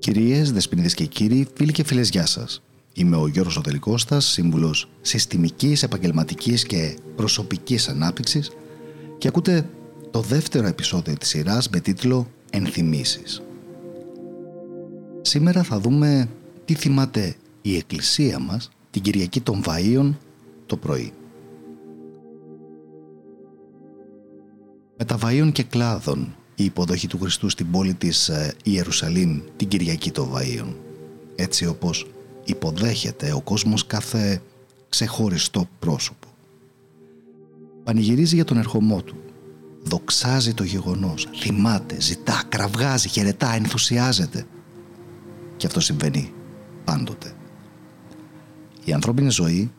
Κυρίες, δεσποινίδες και κύριοι, φίλοι και φίλες, γεια σας. Είμαι ο Γιώργος Οτελικώστας, σύμβουλος συστημικής, επαγγελματικής και προσωπικής ανάπτυξης και ακούτε το δεύτερο επεισόδιο της σειράς με τίτλο «Ενθυμίσεις». Σήμερα θα δούμε τι θυμάται η εκκλησία μας την Κυριακή των Βαΐων το πρωί. Με τα Βαΐων και κλάδων η υποδοχή του Χριστού στην πόλη της ε, Ιερουσαλήμ την Κυριακή των Βαΐων. Έτσι όπως υποδέχεται ο κόσμος κάθε ξεχωριστό πρόσωπο. Πανηγυρίζει για τον ερχομό του. Δοξάζει το γεγονός. Θυμάται, ζητά, κραυγάζει, χαιρετά, ενθουσιάζεται. Και αυτό συμβαίνει πάντοτε. Η ανθρώπινη ζωή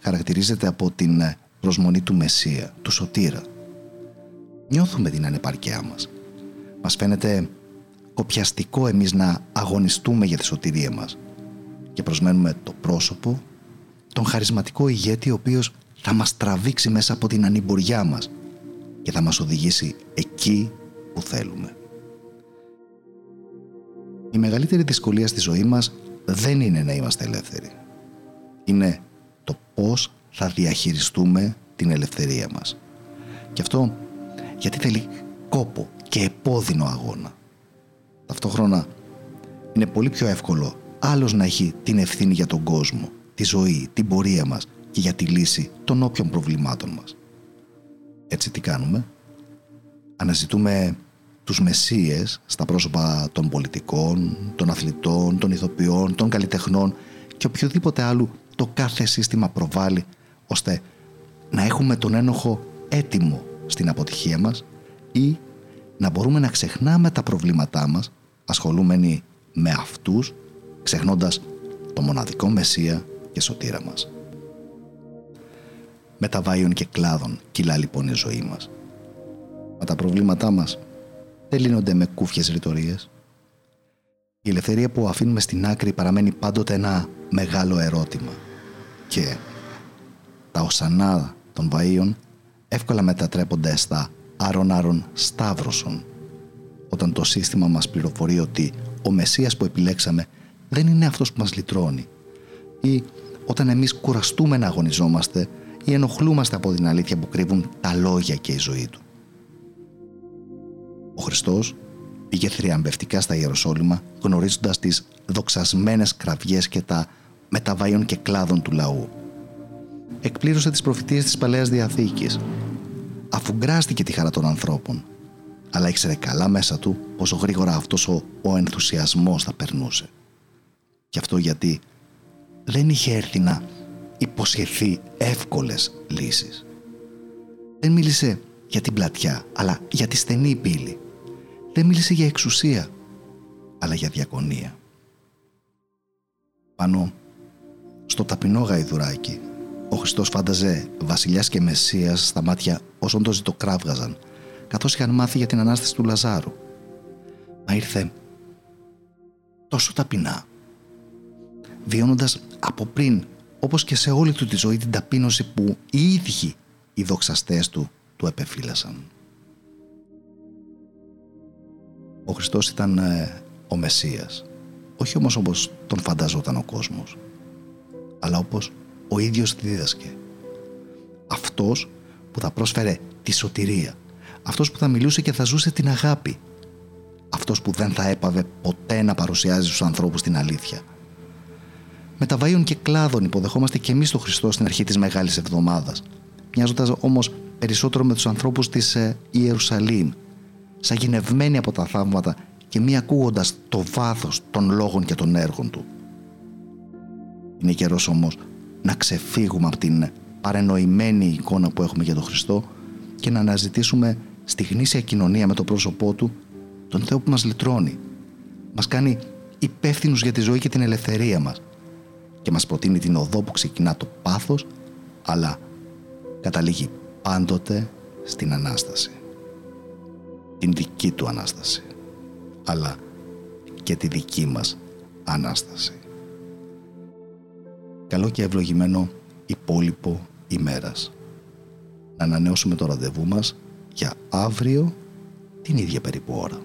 χαρακτηρίζεται από την προσμονή του Μεσσία, του Σωτήρα. Νιώθουμε την ανεπαρκιά μας. Μας φαίνεται κοπιαστικό εμείς να αγωνιστούμε για τη σωτηρία μας και προσμένουμε το πρόσωπο, τον χαρισματικό ηγέτη ο οποίος θα μας τραβήξει μέσα από την ανημποριά μας και θα μας οδηγήσει εκεί που θέλουμε. Η μεγαλύτερη δυσκολία στη ζωή μας δεν είναι να είμαστε ελεύθεροι. Είναι το πώς θα διαχειριστούμε την ελευθερία μας. Και αυτό γιατί θέλει κόπο και επώδυνο αγώνα. Ταυτόχρονα είναι πολύ πιο εύκολο άλλος να έχει την ευθύνη για τον κόσμο, τη ζωή, την πορεία μας και για τη λύση των όποιων προβλημάτων μας. Έτσι τι κάνουμε; Αναζητούμε τους μεσίες στα πρόσωπα των πολιτικών, των αθλητών, των ηθοποιών, των καλλιτεχνών και οποιοδήποτε άλλου το κάθε σύστημα προβάλλει ώστε να έχουμε τον ένοχο έτοιμο στην αποτυχία μας ή να μπορούμε να ξεχνάμε τα προβλήματά μας ασχολούμενοι με αυτούς ξεχνώντας το μοναδικό Μεσσία και σωτήρα μας. Με τα βάιων και κλάδων κυλά λοιπόν η ζωή μας. Μα τα προβλήματά μας δεν λύνονται με κούφιες ρητορίες. Η ελευθερία που αφήνουμε στην άκρη παραμένει πάντοτε ένα μεγάλο ερώτημα. Και τα οσανά των βαΐων εύκολα μετατρέπονται στα άρον-άρον σταύρωσον όταν το σύστημα μας πληροφορεί ότι ο Μεσσίας που επιλέξαμε δεν είναι αυτός που μας λυτρώνει ή όταν εμείς κουραστούμε να αγωνιζόμαστε ή ενοχλούμαστε από την αλήθεια που κρύβουν τα λόγια και η ζωή του. Ο Χριστός πήγε θριαμβευτικά στα Ιεροσόλυμα γνωρίζοντας τις δοξασμένες κραυγές και τα μεταβαίων και κλάδων του λαού. Εκπλήρωσε τις προφητείες της Παλαιάς Διαθήκης αφουγκράστηκε τη χαρά των ανθρώπων, αλλά ήξερε καλά μέσα του πόσο γρήγορα αυτός ο, ο ενθουσιασμός θα περνούσε. Και αυτό γιατί δεν είχε έρθει να υποσχεθεί εύκολες λύσεις. Δεν μίλησε για την πλατιά, αλλά για τη στενή πύλη. Δεν μίλησε για εξουσία, αλλά για διακονία. Πάνω στο ταπεινό γαϊδουράκι ο Χριστός φάνταζε βασιλιάς και μεσσίας στα μάτια όσων το ζητοκράβγαζαν, καθώς είχαν μάθει για την Ανάσταση του Λαζάρου. Μα ήρθε τόσο ταπεινά, βιώνοντας από πριν, όπως και σε όλη του τη ζωή, την ταπείνωση που οι ίδιοι οι δοξαστές του του επεφύλασαν. Ο Χριστός ήταν ε, ο Μεσσίας, όχι όμως όπως τον φανταζόταν ο κόσμος, αλλά όπως ο ίδιος τη δίδασκε. Αυτός που θα πρόσφερε τη σωτηρία. Αυτός που θα μιλούσε και θα ζούσε την αγάπη. Αυτός που δεν θα έπαβε ποτέ να παρουσιάζει στους ανθρώπους την αλήθεια. Με τα βαΐων και κλάδων υποδεχόμαστε και εμείς τον Χριστό στην αρχή της Μεγάλης Εβδομάδας. Μοιάζοντας όμως περισσότερο με τους ανθρώπους της ε, Ιερουσαλήμ. Σαγηνευμένοι από τα θαύματα και μη ακούγοντας το βάθος των λόγων και των έργων του. Είναι καιρός όμως να ξεφύγουμε από την παρενοημένη εικόνα που έχουμε για τον Χριστό και να αναζητήσουμε στη γνήσια κοινωνία με το πρόσωπό Του τον Θεό που μας λυτρώνει. Μας κάνει υπεύθυνους για τη ζωή και την ελευθερία μας και μας προτείνει την οδό που ξεκινά το πάθος αλλά καταλήγει πάντοτε στην Ανάσταση. Την δική Του Ανάσταση αλλά και τη δική μας Ανάσταση καλό και ευλογημένο υπόλοιπο ημέρας. Να ανανεώσουμε το ραντεβού μας για αύριο την ίδια περίπου ώρα.